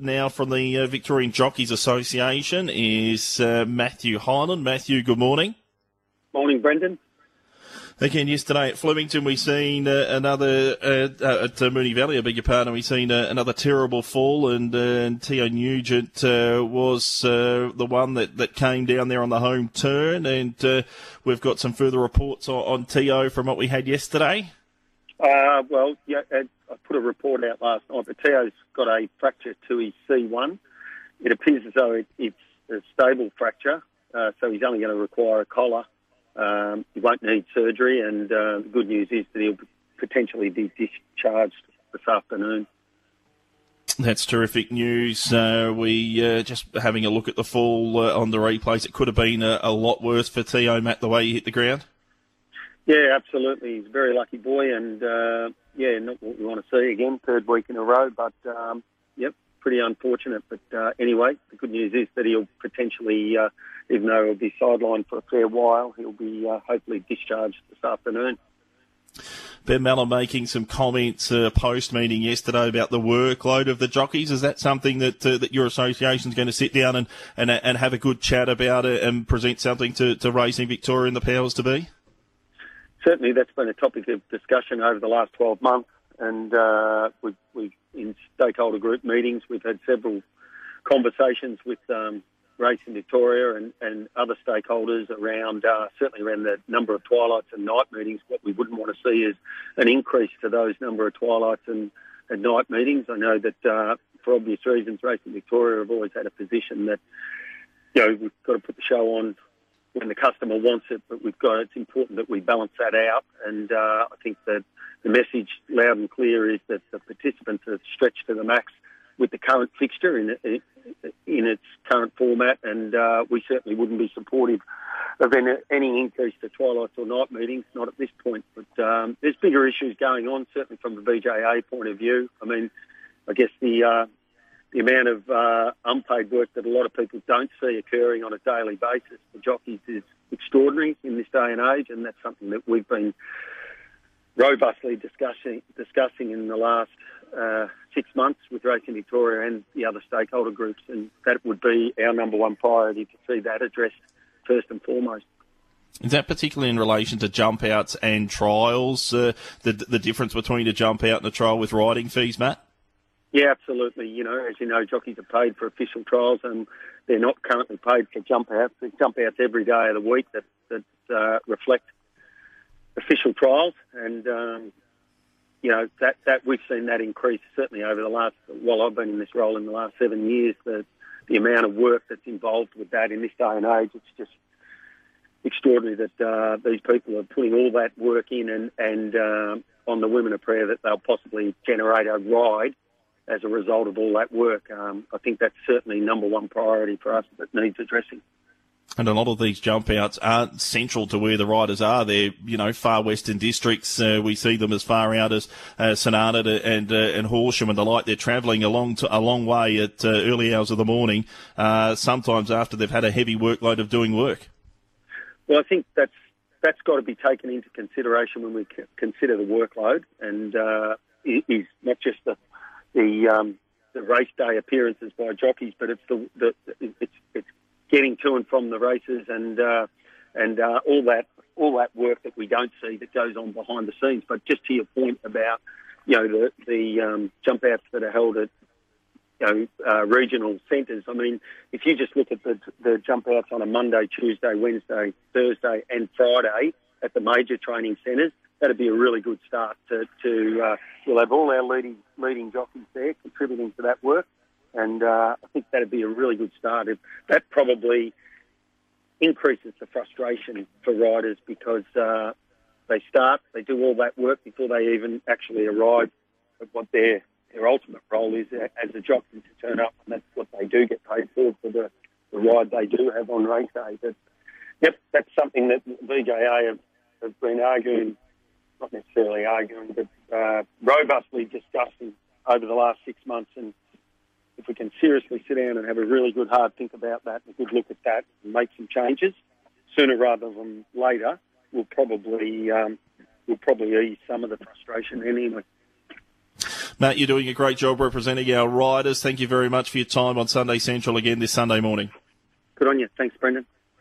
now from the uh, Victorian Jockeys Association is uh, Matthew Hyland. Matthew, good morning. Morning, Brendan. Again, yesterday at Flemington, we seen uh, another uh, uh, at uh, Moonee Valley. I beg your pardon. We seen uh, another terrible fall, and, uh, and Nugent was the one that, that came down there on the home turn. And we've got some further reports on, on from what we had yesterday. Well, yeah, I put a report out last night, but Teo's got a fracture to his C1. It appears as though it, it's a stable fracture, so he's only going to require a collar. Um, he won't need surgery, and uh, the good news is that he'll potentially be discharged this afternoon. That's terrific news. Uh, we uh, just having a look at the fall uh, on the replays. It could have been a, a, lot worse for Teo Matt the way he hit the ground. Yeah, absolutely. He's a very lucky boy, and uh, yeah, not what we want to see again, third week in a row. But um, yep, pretty unfortunate. But uh, anyway, the good news is that he'll potentially even though he'll be sidelined for a fair while, he'll be uh, hopefully discharged this afternoon. Ben Melham making some comments uh, post meeting yesterday about the workload of the jockeys. Is that something that uh, that your association is going to sit down and, and and have a good chat about it and present something to, to Racing Victoria and the powers to be? Certainly, that's been a topic of discussion over the last 12 months, and uh, we've, we've in stakeholder group meetings we've had several conversations with um, Racing Victoria and, and other stakeholders around, uh, certainly around the number of twilights and night meetings. What we wouldn't want to see is an increase to those number of twilights and, and night meetings. I know that uh, for obvious reasons, Racing Victoria have always had a position that, you know, we've got to put the show on when the customer wants it, but we've got, it's important that we balance that out. And uh, I think that the message loud and clear is that the participants are stretched to the max with the current fixture in, in its current format, and uh, we certainly wouldn't be supportive of any, any, increase to twilights or night meetings, not at this point. But um, there's bigger issues going on, certainly from the VJA point of view. I mean, I guess the uh, the amount of uh, unpaid work that a lot of people don't see occurring on a daily basis for jockeys is extraordinary in this day and age, and that's something that we've been robustly discussing discussing in the last uh, six months with Racing Victoria and the other stakeholder groups, and that would be our number one priority to see that addressed first and foremost. Is that particularly in relation to jump outs and trials? Uh, the the difference between a jump out and a trial with riding fees, Matt? Yeah, absolutely. You know, as you know, jockeys are paid for official trials, and they're not currently paid for jump outs. There's jump outs every day of the week that that uh, reflect official trials, and um, you know that that we've seen that increase certainly over the last. While I've been in this role in the last seven years, the the amount of work that's involved with that in this day and age, it's just extraordinary that uh, these people are putting all that work in and and uh, on the women of prayer that they'll possibly generate a ride as a result of all that work. Um, I think that's certainly number one priority for us that needs addressing. And a lot of these jump outs aren't central to where the riders are. They're, you know, far western districts. Uh, we see them as far out as uh, Arnaud and uh, and Horsham and the like. They're travelling a long to, a long way at uh, early hours of the morning. Uh, sometimes after they've had a heavy workload of doing work. Well, I think that's that's got to be taken into consideration when we consider the workload, and uh, is not just the the um, the race day appearances by jockeys, but it's the, the it's it's getting to and from the races and uh, and uh, all that all that work that we don't see that goes on behind the scenes. But just to your point about you know the the um, jump outs that are held at you know uh, regional centres. I mean, if you just look at the the jump outs on a Monday, Tuesday, Wednesday, Thursday, and Friday at the major training centres, that'd be a really good start to to uh, we'll have all our leading leading jockeys there contributing to that work. And uh, I think that'd be a really good start. If That probably increases the frustration for riders because uh, they start, they do all that work before they even actually arrive at what their their ultimate role is as a jockey to turn up, and that's what they do get paid for for the, the ride they do have on race day. But yep, that's something that VJA have, have been arguing, not necessarily arguing, but uh, robustly discussing over the last six months, and if we can seriously sit down and have a really good hard think about that, and a good look at that, and make some changes sooner rather than later, we'll probably um, will probably ease some of the frustration anyway. Matt, you're doing a great job representing our riders. Thank you very much for your time on Sunday Central again this Sunday morning. Good on you. Thanks, Brendan.